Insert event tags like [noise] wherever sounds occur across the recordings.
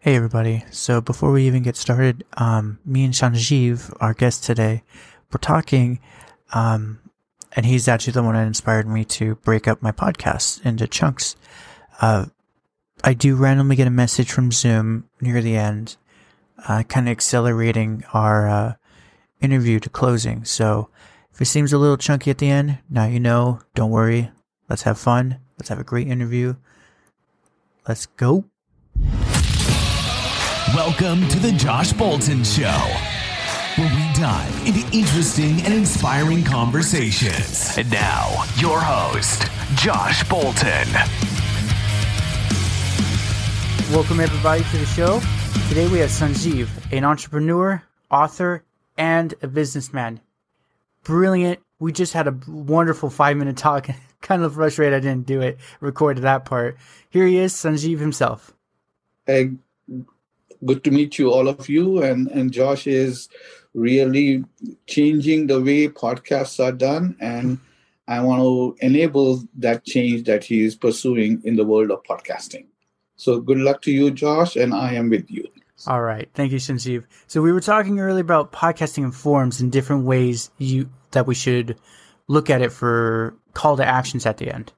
Hey everybody. So before we even get started, um, me and Sanjeev, our guest today, we're talking, um, and he's actually the one that inspired me to break up my podcast into chunks. Uh, I do randomly get a message from Zoom near the end, uh, kind of accelerating our, uh, interview to closing. So if it seems a little chunky at the end, now you know, don't worry. Let's have fun. Let's have a great interview. Let's go. Welcome to the Josh Bolton Show, where we dive into interesting and inspiring conversations. And now, your host, Josh Bolton. Welcome, everybody, to the show. Today we have Sanjeev, an entrepreneur, author, and a businessman. Brilliant. We just had a wonderful five minute talk. [laughs] kind of frustrated I didn't do it, recorded that part. Here he is, Sanjeev himself. Hey, good to meet you, all of you. And, and Josh is really changing the way podcasts are done. And I want to enable that change that he is pursuing in the world of podcasting. So good luck to you, Josh, and I am with you. All right. Thank you, Sanjeev. So we were talking earlier about podcasting and forums and different ways you that we should look at it for call to actions at the end.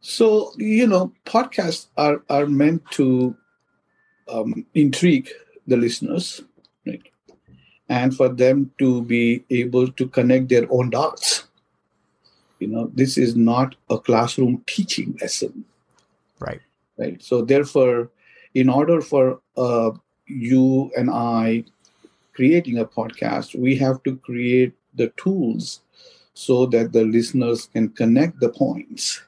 So, you know, podcasts are, are meant to um, intrigue the listeners, right? And for them to be able to connect their own dots. You know, this is not a classroom teaching lesson. Right. Right. So, therefore, in order for uh, you and I creating a podcast, we have to create the tools so that the listeners can connect the points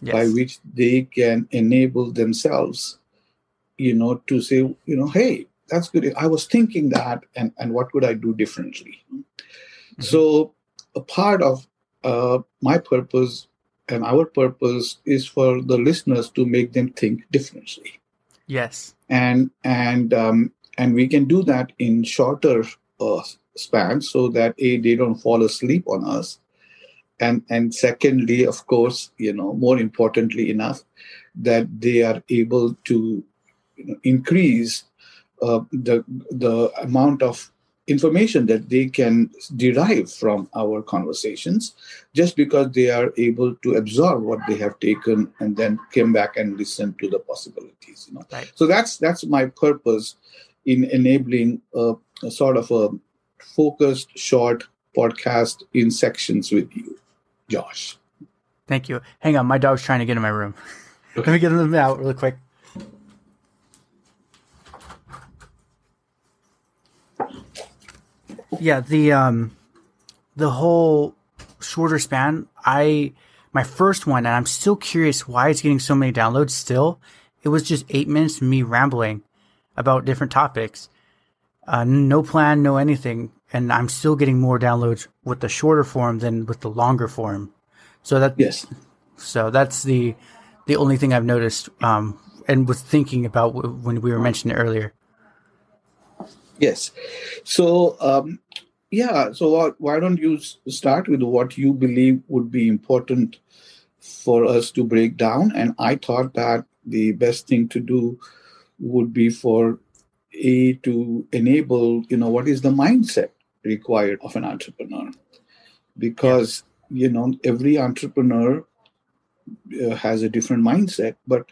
yes. by which they can enable themselves you know to say you know hey that's good i was thinking that and and what could i do differently mm-hmm. so a part of uh, my purpose and our purpose is for the listeners to make them think differently yes and and um, and we can do that in shorter uh, span so that a they don't fall asleep on us and and secondly of course you know more importantly enough that they are able to you know, increase uh, the the amount of information that they can derive from our conversations just because they are able to absorb what they have taken and then came back and listen to the possibilities you know right. so that's that's my purpose in enabling a, a sort of a focused, short podcast in sections with you, Josh. Thank you. Hang on, my dog's trying to get in my room. Okay. [laughs] Let me get him out really quick. Yeah, the um, the whole shorter span. I my first one, and I'm still curious why it's getting so many downloads. Still, it was just eight minutes of me rambling about different topics, uh, no plan, no anything, and I'm still getting more downloads with the shorter form than with the longer form. So that yes, so that's the the only thing I've noticed, um, and was thinking about w- when we were mentioning earlier. Yes, so um, yeah, so why don't you start with what you believe would be important for us to break down? And I thought that the best thing to do would be for a to enable you know what is the mindset required of an entrepreneur? Because you know every entrepreneur uh, has a different mindset but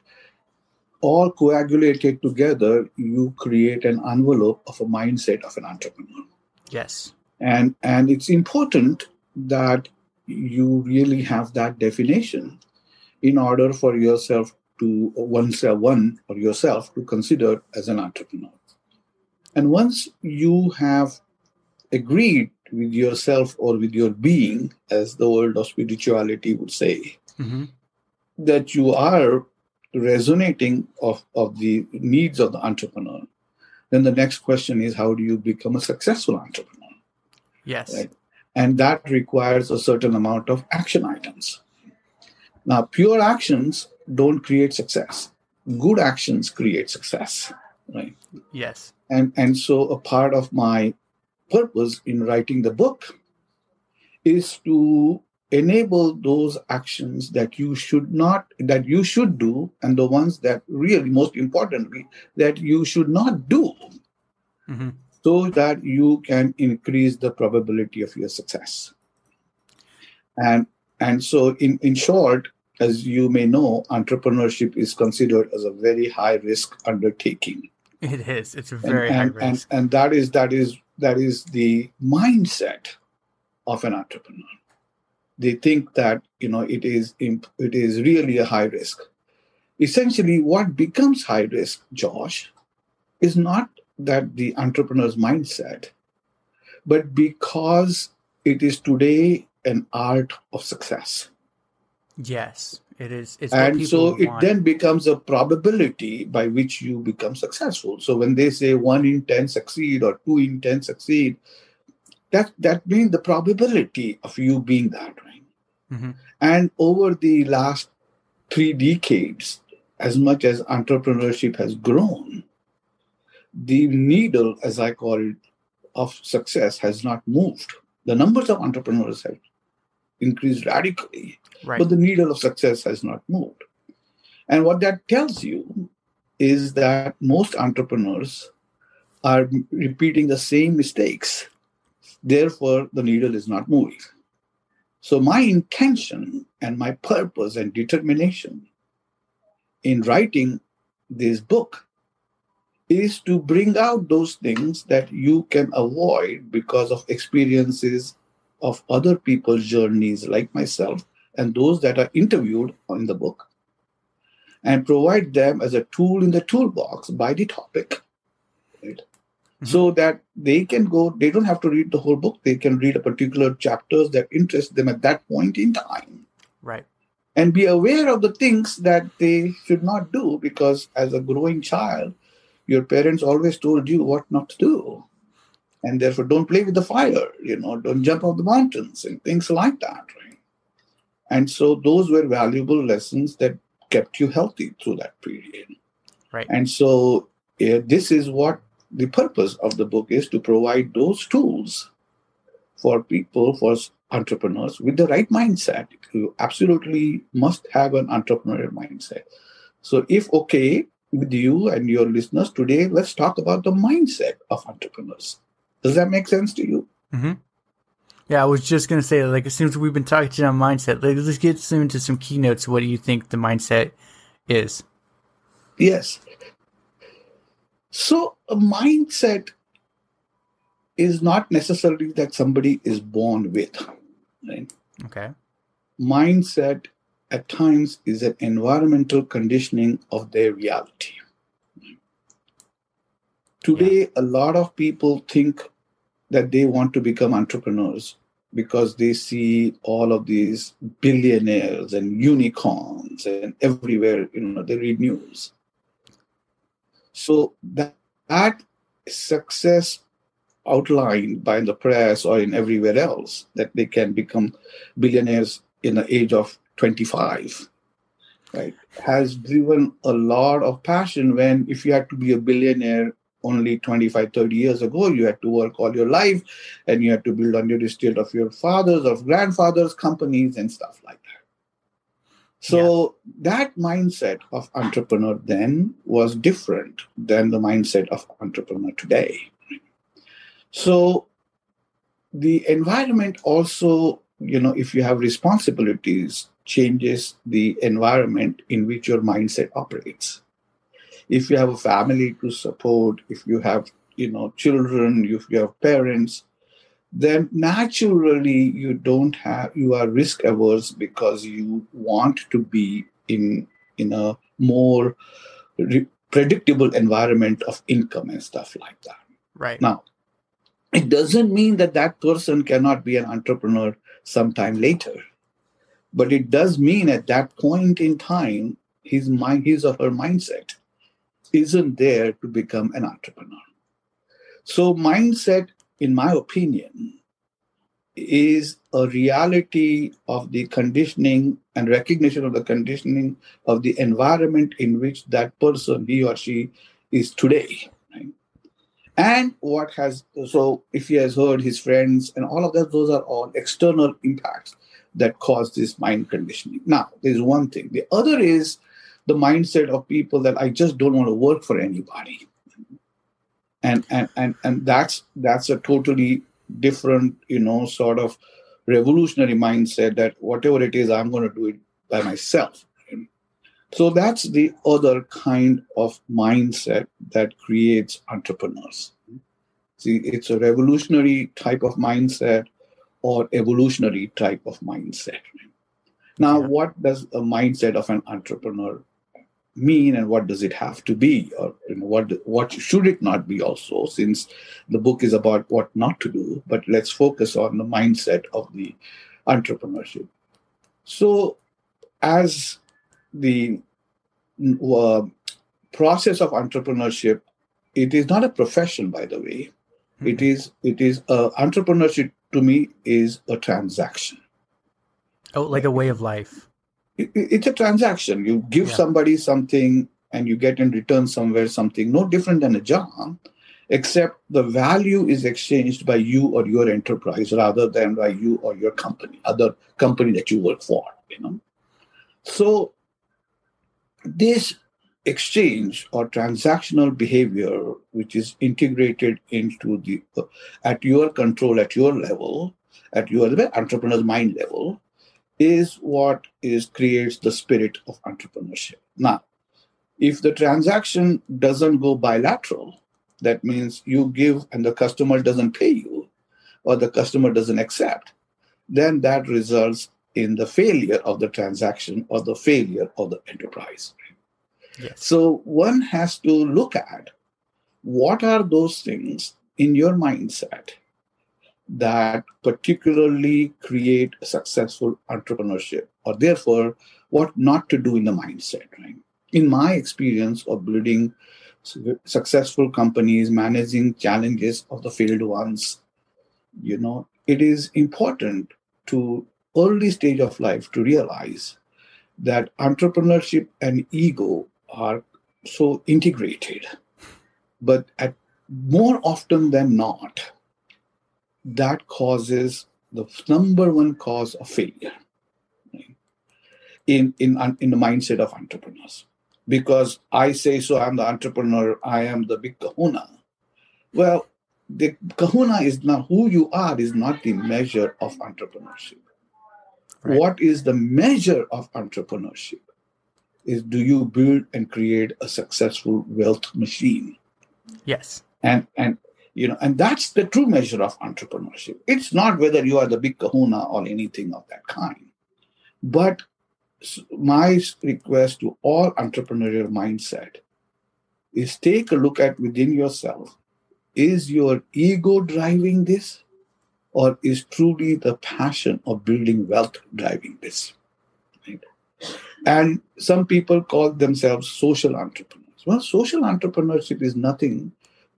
all coagulated together you create an envelope of a mindset of an entrepreneur. Yes. And and it's important that you really have that definition in order for yourself to oneself one or yourself to consider as an entrepreneur and once you have agreed with yourself or with your being, as the world of spirituality would say, mm-hmm. that you are resonating of, of the needs of the entrepreneur, then the next question is how do you become a successful entrepreneur? Yes. Right? And that requires a certain amount of action items. Now, pure actions don't create success. Good actions create success. Right. Yes. And and so a part of my purpose in writing the book is to enable those actions that you should not that you should do and the ones that really most importantly that you should not do mm-hmm. so that you can increase the probability of your success. And and so in in short as you may know entrepreneurship is considered as a very high risk undertaking it is. It's a very and, high and, risk. and, and that is that is that is the mindset of an entrepreneur. They think that you know it is it is really a high risk. Essentially what becomes high risk josh is not that the entrepreneur's mindset but because it is today an art of success. Yes it is it's and so it then becomes a probability by which you become successful. So when they say 1 in 10 succeed or 2 in 10 succeed that that means the probability of you being that right? Mm-hmm. and over the last three decades as much as entrepreneurship has grown the needle as i call it of success has not moved. The numbers of entrepreneurs have increased radically right. but the needle of success has not moved and what that tells you is that most entrepreneurs are repeating the same mistakes Therefore, the needle is not moving. So, my intention and my purpose and determination in writing this book is to bring out those things that you can avoid because of experiences of other people's journeys, like myself, and those that are interviewed in the book, and provide them as a tool in the toolbox by the topic. Right? mm-hmm. so that they can go they don't have to read the whole book they can read a particular chapters that interest them at that point in time right and be aware of the things that they should not do because as a growing child your parents always told you what not to do and therefore don't play with the fire you know don't jump off the mountains and things like that right and so those were valuable lessons that kept you healthy through that period right and so yeah, this is what the purpose of the book is to provide those tools for people, for entrepreneurs with the right mindset. You absolutely must have an entrepreneurial mindset. So, if okay with you and your listeners today, let's talk about the mindset of entrepreneurs. Does that make sense to you? Mm-hmm. Yeah, I was just gonna say, like, soon as we've been talking about mindset, like, let's get into some keynotes. What do you think the mindset is? Yes. So, a mindset is not necessarily that somebody is born with. Right? Okay. Mindset at times is an environmental conditioning of their reality. Today, yeah. a lot of people think that they want to become entrepreneurs because they see all of these billionaires and unicorns and everywhere, you know, they read news. So that, that success outlined by the press or in everywhere else that they can become billionaires in the age of 25 right has driven a lot of passion when if you had to be a billionaire only 25 30 years ago you had to work all your life and you had to build on your estate of your fathers of grandfathers companies and stuff like that. so yeah. that mindset of entrepreneur then was different than the mindset of entrepreneur today. So the environment also, you know, if you have responsibilities, changes the environment in which your mindset operates. If you have a family to support, if you have, you know, children, if you have parents, then naturally you don't have you are risk averse because you want to be in in a more re- predictable environment of income and stuff like that. Right. Now it doesn't mean that that person cannot be an entrepreneur sometime later but it does mean at that point in time his mind his or her mindset isn't there to become an entrepreneur so mindset in my opinion, is a reality of the conditioning and recognition of the conditioning of the environment in which that person, he or she, is today. Right? And what has, so if he has heard his friends and all of that, those are all external impacts. that cause this mind conditioning. Now, there's one thing. The other is the mindset of people that I just don't want to work for anybody. And and and and that's that's a totally different, you know, sort of revolutionary mindset that whatever it is, I'm going to do it by myself. So that's the other kind of mindset that creates entrepreneurs. See, it's a revolutionary type of mindset or evolutionary type of mindset. Now, yeah. what does a mindset of an entrepreneur mean and what does it have to be? Or you know, what what should it not be also since the book is about what not to do but let's focus on the mindset of the entrepreneurship. So as the uh, process of entrepreneurship it is not a profession by the way. Mm-hmm. it is it is uh, entrepreneurship to me is a transaction. Oh like a way of life it's a transaction. You give yeah. somebody something and you get in return somewhere something no different than a job, except the value is exchanged by you or your enterprise rather than by you or your company, other company that you work for. You know, so this exchange or transactional behavior, which is integrated into the uh, at your control, at your level, at your entrepreneur's mind level, is what is creates the spirit of entrepreneurship. Now, if the transaction doesn't go bilateral, that means you give and the customer doesn't pay you, or the customer doesn't accept, then that results in the failure of the transaction or the failure of the enterprise. Yes. So one has to look at what are those things in your mindset that particularly create successful entrepreneurship or therefore what not to do in the mindset right? In my experience of building successful companies managing challenges of the failed ones you know it is important to early stage of life to realize that entrepreneurship and ego are so integrated. But at more often than not that causes the number one cause of failure right? in, in, in the mindset of entrepreneurs. Because I say, so I'm the entrepreneur, I am the big kahuna. Well, the kahuna is not who you are, is not the measure of entrepreneurship. Right. What is the measure of entrepreneurship? Is do you build and create a successful wealth machine? Yes. And and you know and that's the true measure of entrepreneurship. It's not whether you are the big kahuna or anything of that kind. But my request to all entrepreneurial mindset is take a look at within yourself is your ego driving this or is truly the passion of building wealth driving this? Right? and some people call themselves social entrepreneurs. Well social entrepreneurship is nothing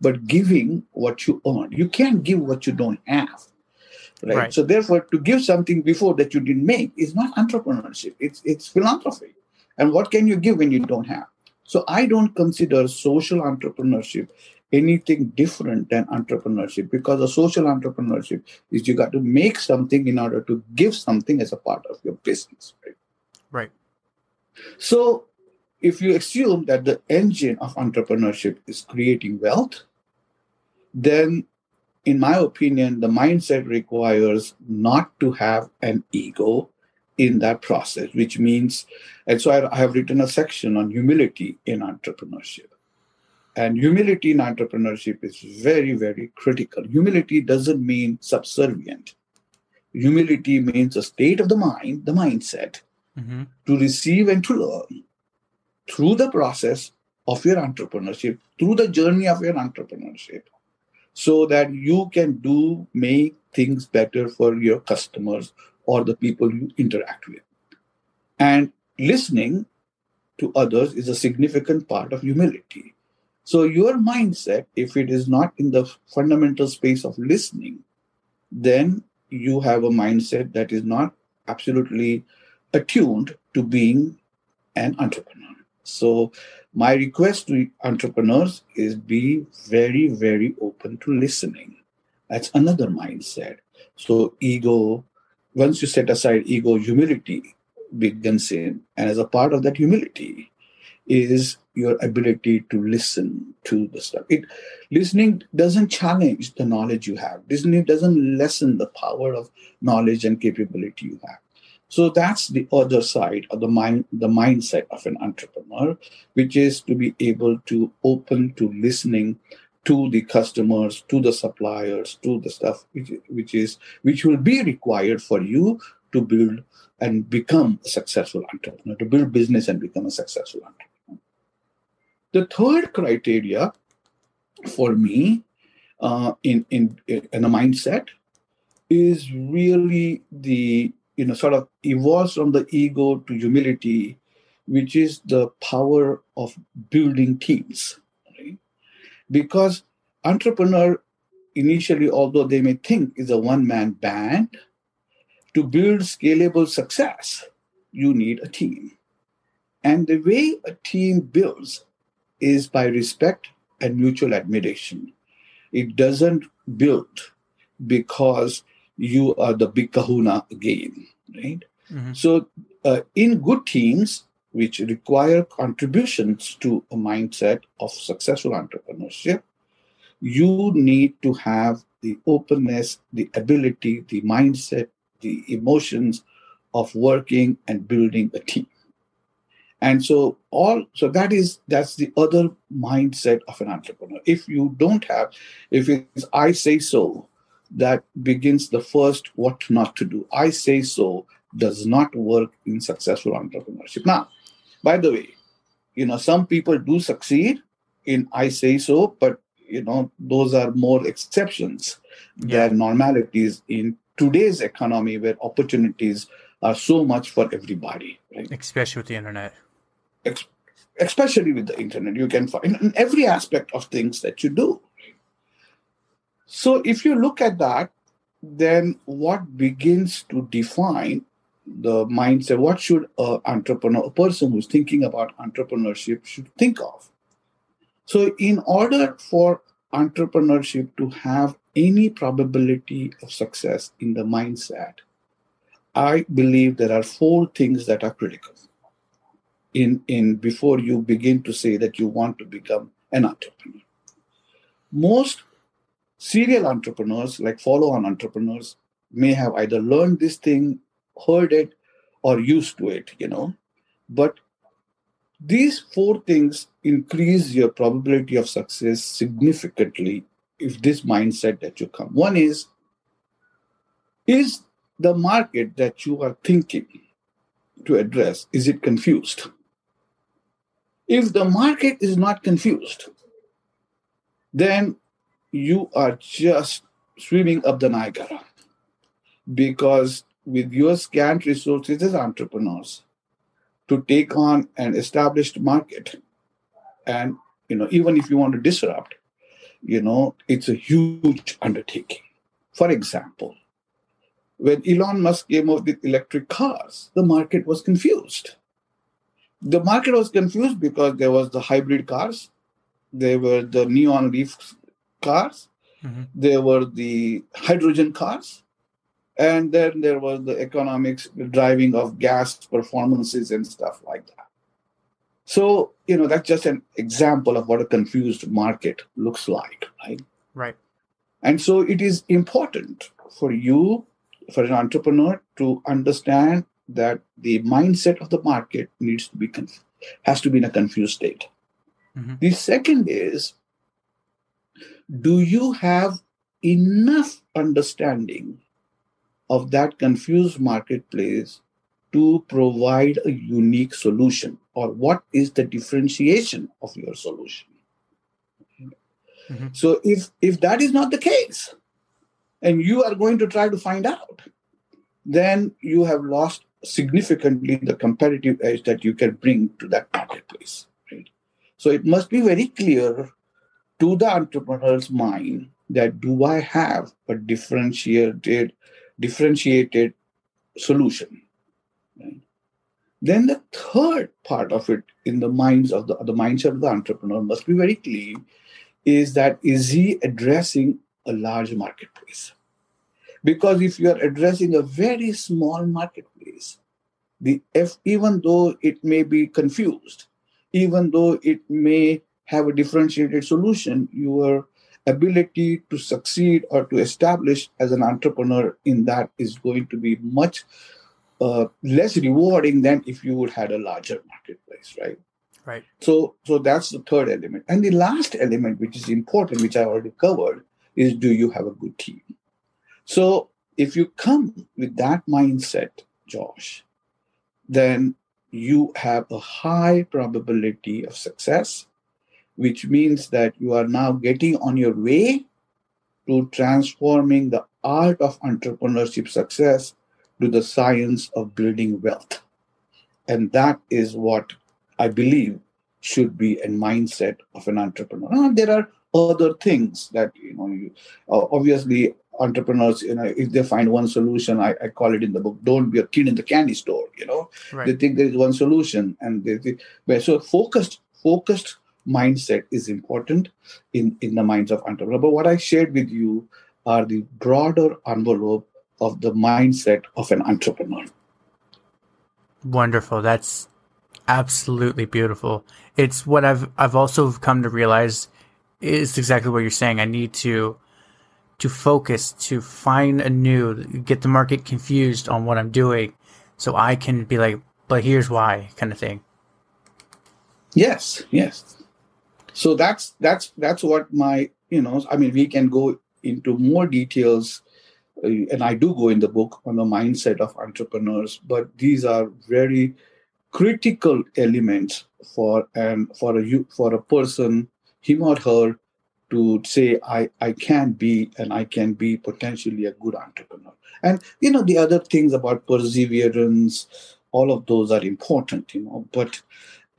but giving what you earn. You can't give what you don't have. Right? right? So therefore, to give something before that you didn't make is not entrepreneurship. It's it's philanthropy. And what can you give when you don't have? So I don't consider social entrepreneurship anything different than entrepreneurship because a social entrepreneurship is you got to make something in order to give something as a part of your business. Right. Right. So if you assume that the engine of entrepreneurship is creating wealth, then in my opinion, the mindset requires not to have an ego in that process, which means, and so I, I have written a section on humility in entrepreneurship. And humility in entrepreneurship is very, very critical. Humility doesn't mean subservient. Humility means a state of the mind, the mindset, mm-hmm. to receive and to learn through the process of your entrepreneurship, through the journey of your entrepreneurship, so that you can do make things better for your customers or the people you interact with. And listening to others is a significant part of humility. So, your mindset, if it is not in the fundamental space of listening, then you have a mindset that is not absolutely attuned to being an entrepreneur. So, my request to entrepreneurs is be very, very open to listening. That's another mindset. So, ego, once you set aside ego, humility begins in. And as a part of that humility is your ability to listen to the stuff. It listening doesn't challenge the knowledge you have. Listening doesn't lessen the power of knowledge and capability you have. So that's the other side of the mind, the mindset of an entrepreneur, which is to be able to open to listening to the customers, to the suppliers, to the stuff which, which is which will be required for you to build and become a successful entrepreneur, to build business and become a successful entrepreneur. The third criteria for me uh, in, in, in a mindset is really the, you know, sort of evolves from the ego to humility, which is the power of building teams. Right? Because entrepreneur initially, although they may think is a one-man band, to build scalable success, you need a team. And the way a team builds is by respect and mutual admiration. It doesn't build because you are the big kahuna again, right? Mm-hmm. So, uh, in good teams, which require contributions to a mindset of successful entrepreneurship, you need to have the openness, the ability, the mindset, the emotions of working and building a team and so all so that is that's the other mindset of an entrepreneur if you don't have if it's i say so that begins the first what not to do. I say so does not work in successful entrepreneurship. Now by the way you know some people do succeed in i say so but you know those are more exceptions yeah. than normalities in today's economy where opportunities are so much for everybody right? especially with the internet. Ex- especially with the internet. You can find in every aspect of things that you do so if you look at that then what begins to define the mindset what should an entrepreneur a person who's thinking about entrepreneurship should think of so in order for entrepreneurship to have any probability of success in the mindset, I believe there are four things that are critical in, in before you begin to say that you want to become an entrepreneur. Most serial entrepreneurs, like follow-on entrepreneurs, may have either learned this thing, heard it, or used to it, you know. But these four things increase your probability of success significantly if this mindset that you come. One is, is the market that you are thinking to address, is it confused? If the market is not confused, then you are just swimming up the Niagara. Because with your scant resources as entrepreneurs, to take on an established market, and you know, even if you want to disrupt, you know, it's a huge undertaking. For example, when Elon Musk came out with electric cars, the market was confused. The market was confused because there was the hybrid cars, there were the Nissan Leaf cars, mm-hmm. there were the hydrogen cars, and then there was the economics, driving of gas performances and stuff like that. So, you know, that's just an example of what a confused market looks like, right? Right. And so it is important for you, for an entrepreneur, to understand that the mindset of the market needs to be conf- has to be in a confused state. Mm-hmm. The second is do you have enough understanding of that confused marketplace to provide a unique solution? Or what is the differentiation of your solution? Mm-hmm. so if if that is not the case and you are going to try to find out then you have lost significantly the competitive edge that you can bring to that marketplace right? So it must be very clear to the entrepreneur's mind that do i have a differentiated differentiated solution Right? Then the third part of it in the minds of the, the mindset of the entrepreneur must be very clear is that is he addressing a large marketplace? Because if you are addressing a very small marketplace, the if even though it may be confused, even though it may have a differentiated solution, your ability to succeed or to establish as an entrepreneur in that is going to be much uh, less rewarding than if you would had a larger marketplace, right? Right. So, so that's the third element, and the last element, which is important, which I already covered, is do you have a good team? So, if you come with that mindset, Josh, then you have a high probability of success, which means that you are now getting on your way to transforming the art of entrepreneurship success to the science of building wealth. And that is what I believe should be a mindset of an entrepreneur. Now, there are other things that you know. You, uh, obviously, entrepreneurs, you know, if they find one solution, I, I, call it in the book, "Don't be a kid in the candy store." You know, right. they think there is one solution, and they think. So focused, focused mindset is important in in the minds of entrepreneurs. But what I shared with you are the broader envelope of the mindset of an entrepreneur. Wonderful. That's absolutely beautiful. It's what I've I've also come to realize is exactly what you're saying. I need to to focus, to find a new, get the market confused on what I'm doing, so I can be like, but here's why, kind of thing. Yes, yes. So that's that's that's what my you know. I mean, we can go into more details uh, and I do go in the book on the mindset of entrepreneurs, but these are very critical elements for and for a for a person, him or her, to say I I can be and I can be potentially a good entrepreneur. And you know the other things about perseverance, all of those are important, you know, but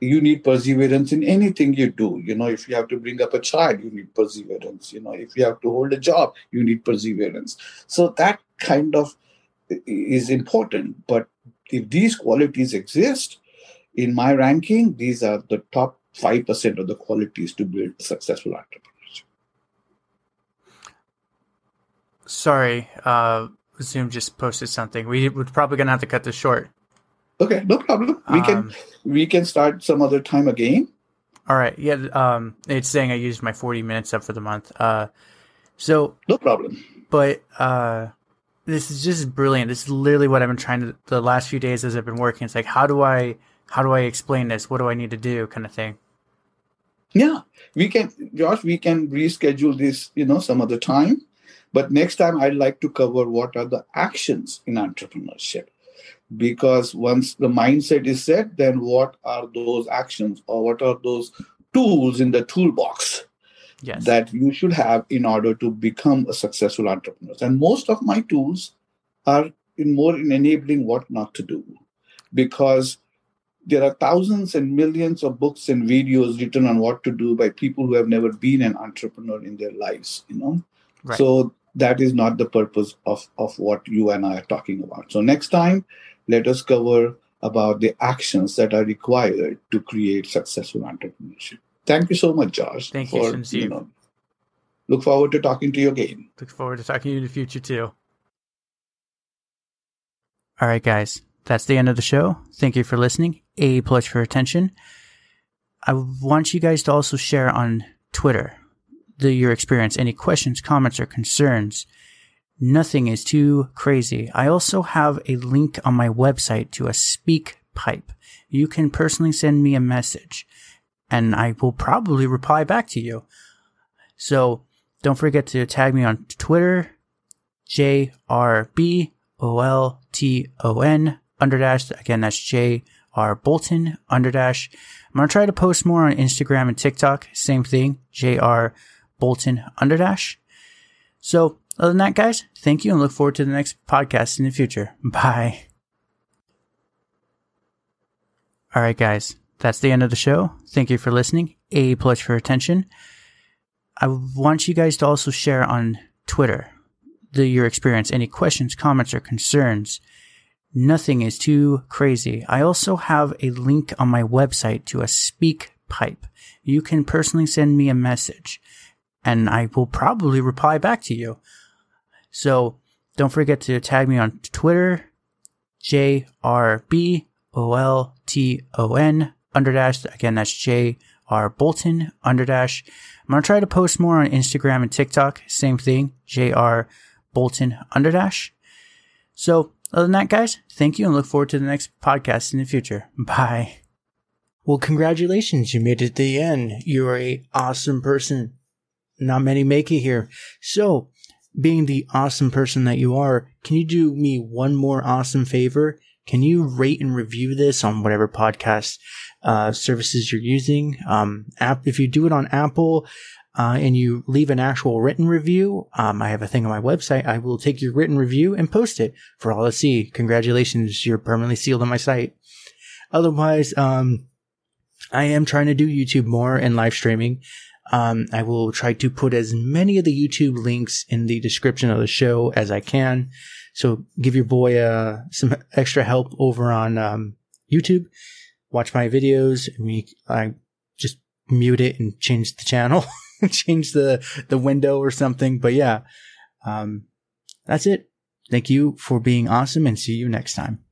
you need perseverance in anything you do. You know if you have to bring up a child you need perseverance. You know if you have to hold a job you need perseverance. So that kind of is important. But if these qualities exist in my ranking these are the top 5% of the qualities to build successful entrepreneurship. Sorry uh zoom just posted something. We, we're probably gonna have to cut this short Okay, no problem. We um, can we can start some other time again. All right. Yeah. Um, it's saying I used my forty minutes up for the month. Uh, so no problem. But uh, this is just brilliant. This is literally what I've been trying to the last few days as I've been working. It's like how do I how do I explain this? What do I need to do? Kind of thing. Yeah, we can, Josh. We can reschedule this. You know, some other time. But next time, I'd like to cover what are the actions in entrepreneurship because once the mindset is set then what are those actions or what are those tools in the toolbox yes. that you should have in order to become a successful entrepreneur and most of my tools are in more in enabling what not to do because there are thousands and millions of books and videos written on what to do by people who have never been an entrepreneur in their lives you know right. so that is not the purpose of, of what you and i are talking about so next time let us cover about the actions that are required to create successful entrepreneurship. Thank you so much, Josh. Thank for, you, you know, look forward to talking to you again. Look forward to talking to you in the future too. All right, guys, that's the end of the show. Thank you for listening. A plus for attention. I want you guys to also share on Twitter the, your experience, any questions, comments, or concerns Nothing is too crazy. I also have a link on my website to a speak pipe. You can personally send me a message and I will probably reply back to you. So don't forget to tag me on Twitter, J R B O L T O N underdash. Again, that's J R Bolton underdash. I'm going to try to post more on Instagram and TikTok. Same thing, J R Bolton underdash. So other than that, guys, thank you and look forward to the next podcast in the future. [laughs] Bye. All right, guys, that's the end of the show. Thank you for listening. A plus for attention. I want you guys to also share on Twitter the, your experience, any questions, comments, or concerns. Nothing is too crazy. I also have a link on my website to a speak pipe. You can personally send me a message and I will probably reply back to you. So don't forget to tag me on Twitter, J R B O L T O N underdash. Again, that's J R Bolton underdash. I'm going to try to post more on Instagram and TikTok. Same thing, J R Bolton underdash. So, other than that, guys, thank you and look forward to the next podcast in the future. Bye. Well, congratulations. You made it to the end. You're a awesome person. Not many make it here. So, being the awesome person that you are, can you do me one more awesome favor? Can you rate and review this on whatever podcast uh, services you're using? Um, app, if you do it on Apple uh, and you leave an actual written review, um, I have a thing on my website. I will take your written review and post it for all to see. Congratulations, you're permanently sealed on my site. Otherwise, um, I am trying to do YouTube more and live streaming. Um, I will try to put as many of the YouTube links in the description of the show as I can. So give your boy uh, some extra help over on um, YouTube. Watch my videos. I just mute it and change the channel, [laughs] change the the window or something. But yeah, um, that's it. Thank you for being awesome, and see you next time.